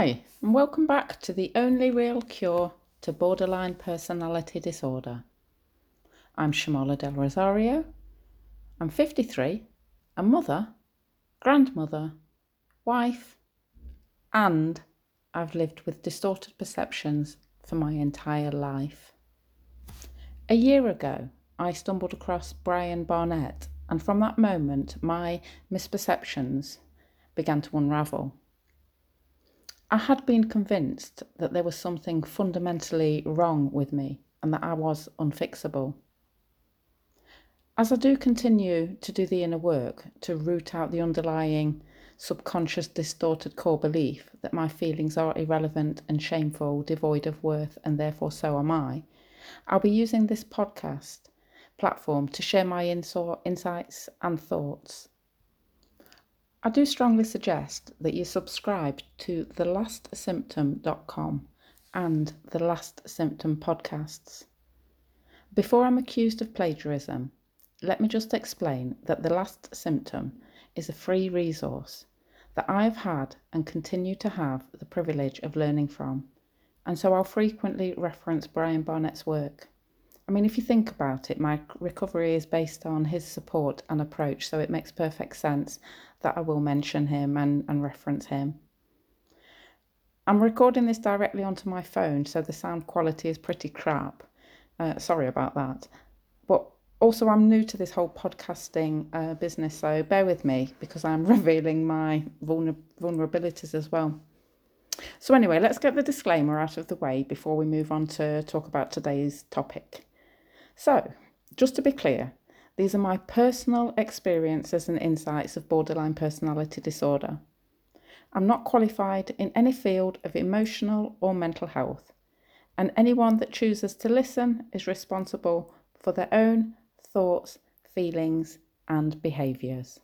Hi, and welcome back to the only real cure to borderline personality disorder. I'm Shamola Del Rosario. I'm 53, a mother, grandmother, wife, and I've lived with distorted perceptions for my entire life. A year ago, I stumbled across Brian Barnett, and from that moment, my misperceptions began to unravel. I had been convinced that there was something fundamentally wrong with me and that I was unfixable. As I do continue to do the inner work to root out the underlying subconscious distorted core belief that my feelings are irrelevant and shameful, devoid of worth, and therefore so am I, I'll be using this podcast platform to share my insights and thoughts I do strongly suggest that you subscribe to thelastsymptom.com and the Last Symptom podcasts. Before I'm accused of plagiarism, let me just explain that The Last Symptom is a free resource that I've had and continue to have the privilege of learning from, and so I'll frequently reference Brian Barnett's work. I mean, if you think about it, my recovery is based on his support and approach, so it makes perfect sense that I will mention him and, and reference him. I'm recording this directly onto my phone, so the sound quality is pretty crap. Uh, sorry about that. But also, I'm new to this whole podcasting uh, business, so bear with me because I'm revealing my vulner- vulnerabilities as well. So, anyway, let's get the disclaimer out of the way before we move on to talk about today's topic. So, just to be clear, these are my personal experiences and insights of borderline personality disorder. I'm not qualified in any field of emotional or mental health, and anyone that chooses to listen is responsible for their own thoughts, feelings, and behaviours.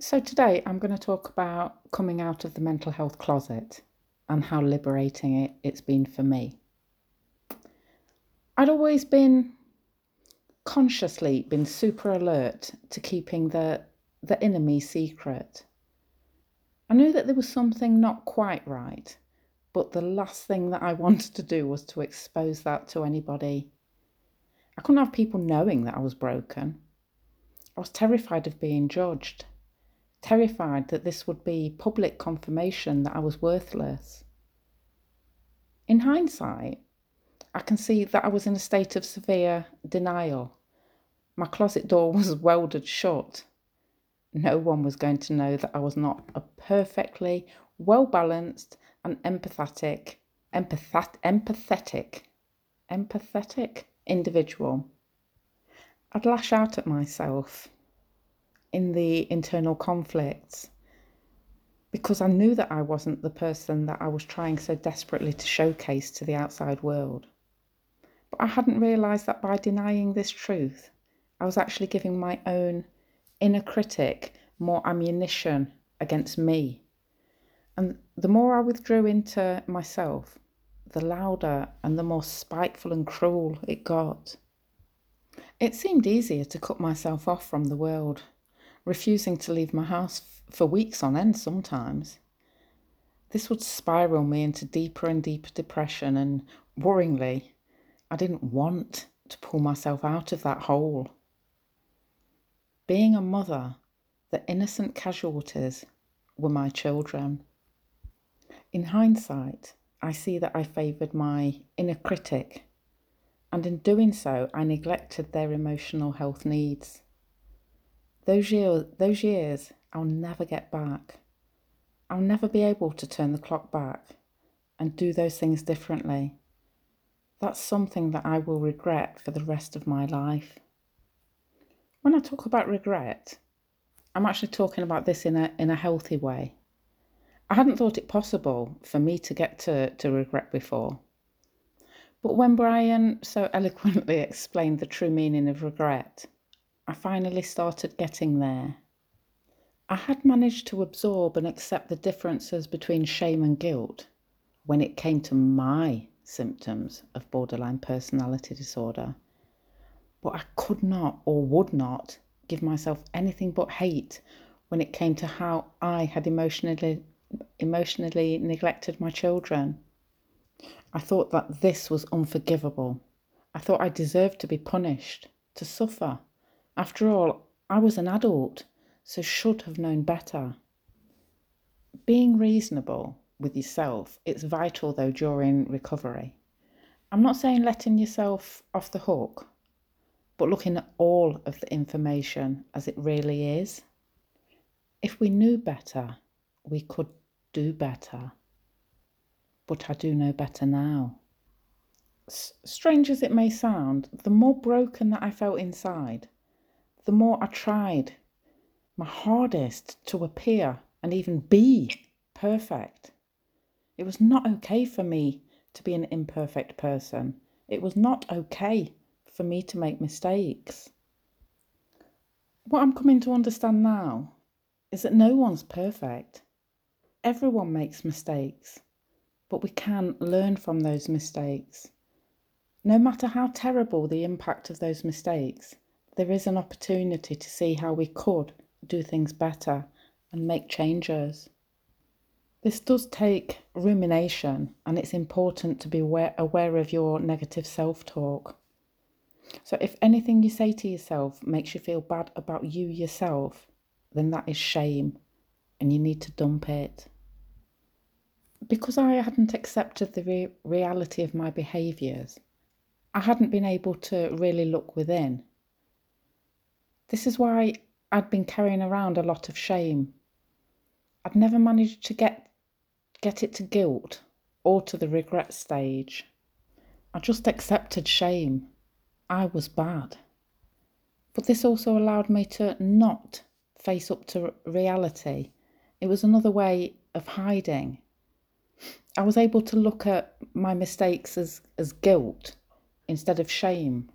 So, today I'm going to talk about coming out of the mental health closet and how liberating it, it's been for me. I'd always been consciously been super alert to keeping the, the enemy secret. I knew that there was something not quite right, but the last thing that I wanted to do was to expose that to anybody. I couldn't have people knowing that I was broken. I was terrified of being judged, terrified that this would be public confirmation that I was worthless. In hindsight, I can see that I was in a state of severe denial. My closet door was welded shut. No one was going to know that I was not a perfectly well balanced and empathetic, empath- empathetic, empathetic individual. I'd lash out at myself in the internal conflicts because I knew that I wasn't the person that I was trying so desperately to showcase to the outside world. But I hadn't realised that by denying this truth, I was actually giving my own inner critic more ammunition against me. And the more I withdrew into myself, the louder and the more spiteful and cruel it got. It seemed easier to cut myself off from the world, refusing to leave my house for weeks on end sometimes. This would spiral me into deeper and deeper depression, and worryingly, I didn't want to pull myself out of that hole. Being a mother, the innocent casualties were my children. In hindsight, I see that I favoured my inner critic, and in doing so, I neglected their emotional health needs. Those, year, those years I'll never get back. I'll never be able to turn the clock back and do those things differently that's something that I will regret for the rest of my life. When I talk about regret, I'm actually talking about this in a in a healthy way. I hadn't thought it possible for me to get to, to regret before. But when Brian so eloquently explained the true meaning of regret, I finally started getting there. I had managed to absorb and accept the differences between shame and guilt when it came to my symptoms of borderline personality disorder. But I could not or would not give myself anything but hate when it came to how I had emotionally emotionally neglected my children. I thought that this was unforgivable. I thought I deserved to be punished, to suffer. After all, I was an adult, so should have known better. Being reasonable with yourself, it's vital though during recovery. I'm not saying letting yourself off the hook, but looking at all of the information as it really is. If we knew better, we could do better. But I do know better now. S- strange as it may sound, the more broken that I felt inside, the more I tried my hardest to appear and even be perfect. It was not okay for me to be an imperfect person. It was not okay for me to make mistakes. What I'm coming to understand now is that no one's perfect. Everyone makes mistakes, but we can learn from those mistakes. No matter how terrible the impact of those mistakes, there is an opportunity to see how we could do things better and make changes. This does take rumination, and it's important to be aware, aware of your negative self talk. So, if anything you say to yourself makes you feel bad about you yourself, then that is shame and you need to dump it. Because I hadn't accepted the re- reality of my behaviours, I hadn't been able to really look within. This is why I'd been carrying around a lot of shame. I'd never managed to get get it to guilt or to the regret stage. I just accepted shame. I was bad. But this also allowed me to not face up to reality. It was another way of hiding. I was able to look at my mistakes as, as guilt instead of shame.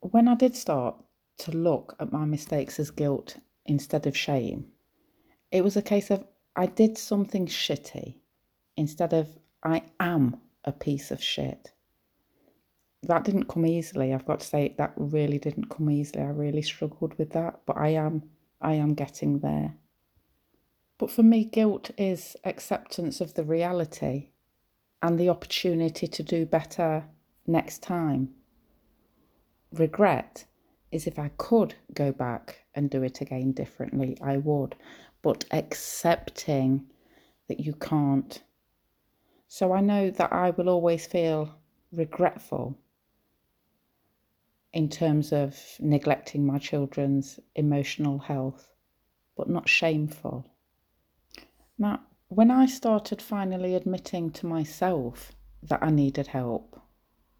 When I did start to look at my mistakes as guilt instead of shame, it was a case of I did something shitty instead of I am a piece of shit. That didn't come easily. I've got to say that really didn't come easily. I really struggled with that, but I am I am getting there. But for me guilt is acceptance of the reality and the opportunity to do better next time. Regret is if I could go back and do it again differently, I would but accepting that you can't. So I know that I will always feel regretful in terms of neglecting my children's emotional health, but not shameful. Now, when I started finally admitting to myself that I needed help,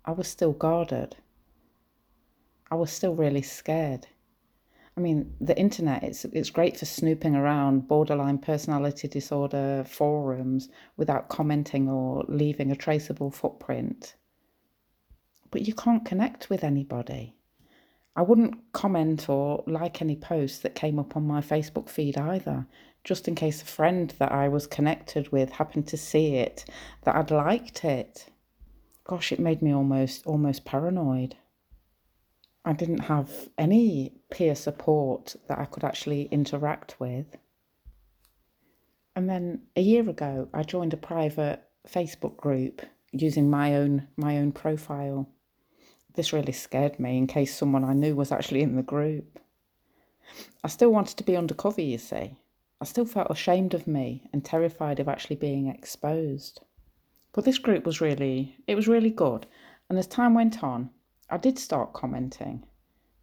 I was still guarded. I was still really scared. I mean, the internet, it's, it's great for snooping around borderline personality disorder forums without commenting or leaving a traceable footprint. But you can't connect with anybody. I wouldn't comment or like any posts that came up on my Facebook feed either, just in case a friend that I was connected with happened to see it, that I'd liked it. Gosh, it made me almost almost paranoid. I didn't have any peer support that I could actually interact with. And then a year ago, I joined a private Facebook group using my own my own profile. This really scared me in case someone I knew was actually in the group. I still wanted to be undercover, you see. I still felt ashamed of me and terrified of actually being exposed. But this group was really it was really good. And as time went on, I did start commenting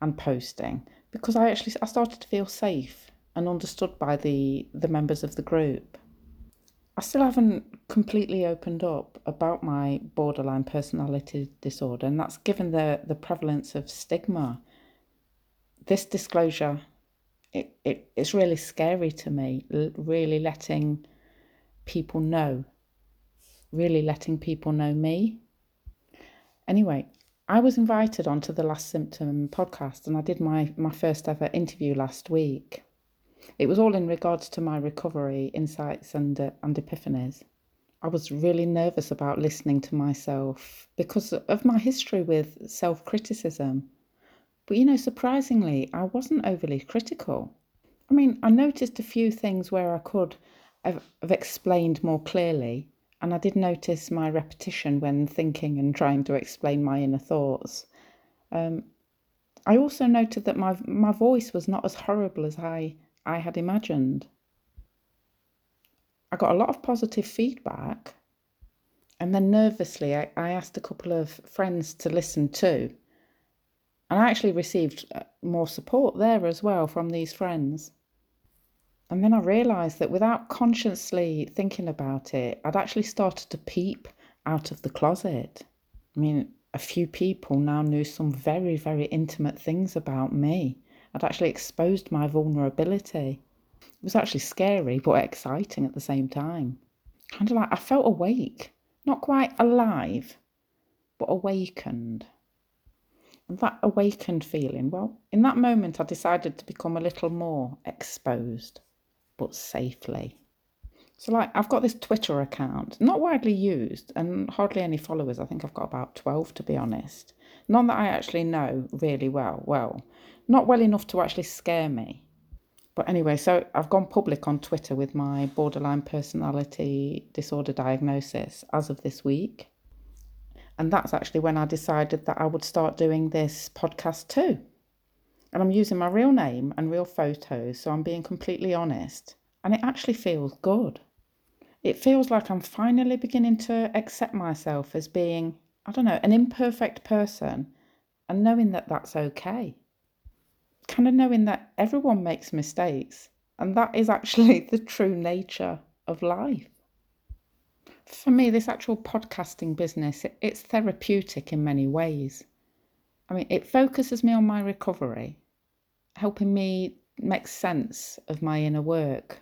and posting because I actually I started to feel safe and understood by the the members of the group. I still haven't completely opened up about my borderline personality disorder, and that's given the the prevalence of stigma. This disclosure, it, it it's really scary to me. Really letting people know, really letting people know me. Anyway, I was invited onto the Last Symptom podcast and I did my, my first ever interview last week. It was all in regards to my recovery, insights, and, uh, and epiphanies. I was really nervous about listening to myself because of my history with self criticism. But you know, surprisingly, I wasn't overly critical. I mean, I noticed a few things where I could I've, I've explained more clearly, and I did notice my repetition when thinking and trying to explain my inner thoughts. Um, I also noted that my my voice was not as horrible as I I had imagined. I got a lot of positive feedback, and then nervously I, I asked a couple of friends to listen too. And I actually received uh, more support there as well from these friends. And then I realised that without consciously thinking about it, I'd actually started to peep out of the closet. I mean, a few people now knew some very, very intimate things about me. I'd actually exposed my vulnerability. It was actually scary, but exciting at the same time. Kind of like I felt awake, not quite alive, but awakened. And that awakened feeling, well, in that moment, I decided to become a little more exposed but safely. So, like, I've got this Twitter account, not widely used and hardly any followers. I think I've got about 12 to be honest. None that I actually know really well. Well, not well enough to actually scare me. But anyway, so I've gone public on Twitter with my borderline personality disorder diagnosis as of this week. And that's actually when I decided that I would start doing this podcast too. And I'm using my real name and real photos, so I'm being completely honest. And it actually feels good. It feels like I'm finally beginning to accept myself as being, I don't know, an imperfect person and knowing that that's okay. Kind of knowing that everyone makes mistakes and that is actually the true nature of life. For me, this actual podcasting business, it's therapeutic in many ways. I mean, it focuses me on my recovery helping me make sense of my inner work.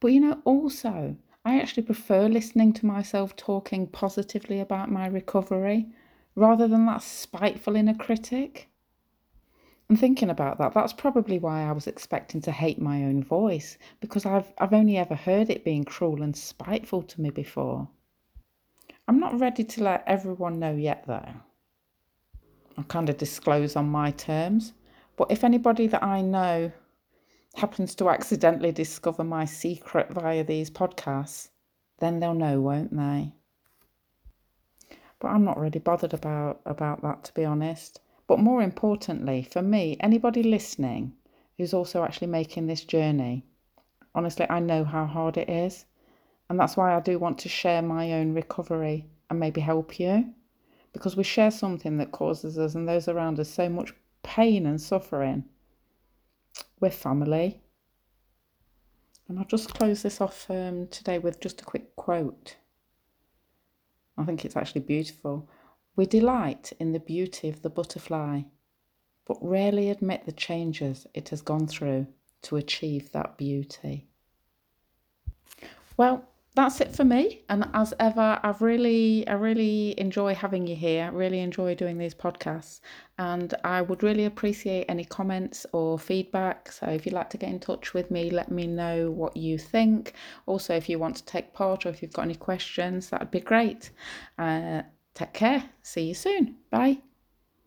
But you know, also, I actually prefer listening to myself talking positively about my recovery rather than that spiteful inner critic. And thinking about that, that's probably why I was expecting to hate my own voice, because I've, I've only ever heard it being cruel and spiteful to me before. I'm not ready to let everyone know yet, though. I'll kind of disclose on my terms. But if anybody that I know happens to accidentally discover my secret via these podcasts, then they'll know, won't they? But I'm not really bothered about, about that, to be honest. But more importantly, for me, anybody listening who's also actually making this journey, honestly, I know how hard it is. And that's why I do want to share my own recovery and maybe help you. Because we share something that causes us and those around us so much pain and suffering. We're family. And I'll just close this off um, today with just a quick quote. I think it's actually beautiful. We delight in the beauty of the butterfly, but rarely admit the changes it has gone through to achieve that beauty. Well, that's it for me. And as ever, I've really, I really enjoy having you here. Really enjoy doing these podcasts, and I would really appreciate any comments or feedback. So if you'd like to get in touch with me, let me know what you think. Also, if you want to take part or if you've got any questions, that'd be great. Uh, take care. See you soon. Bye.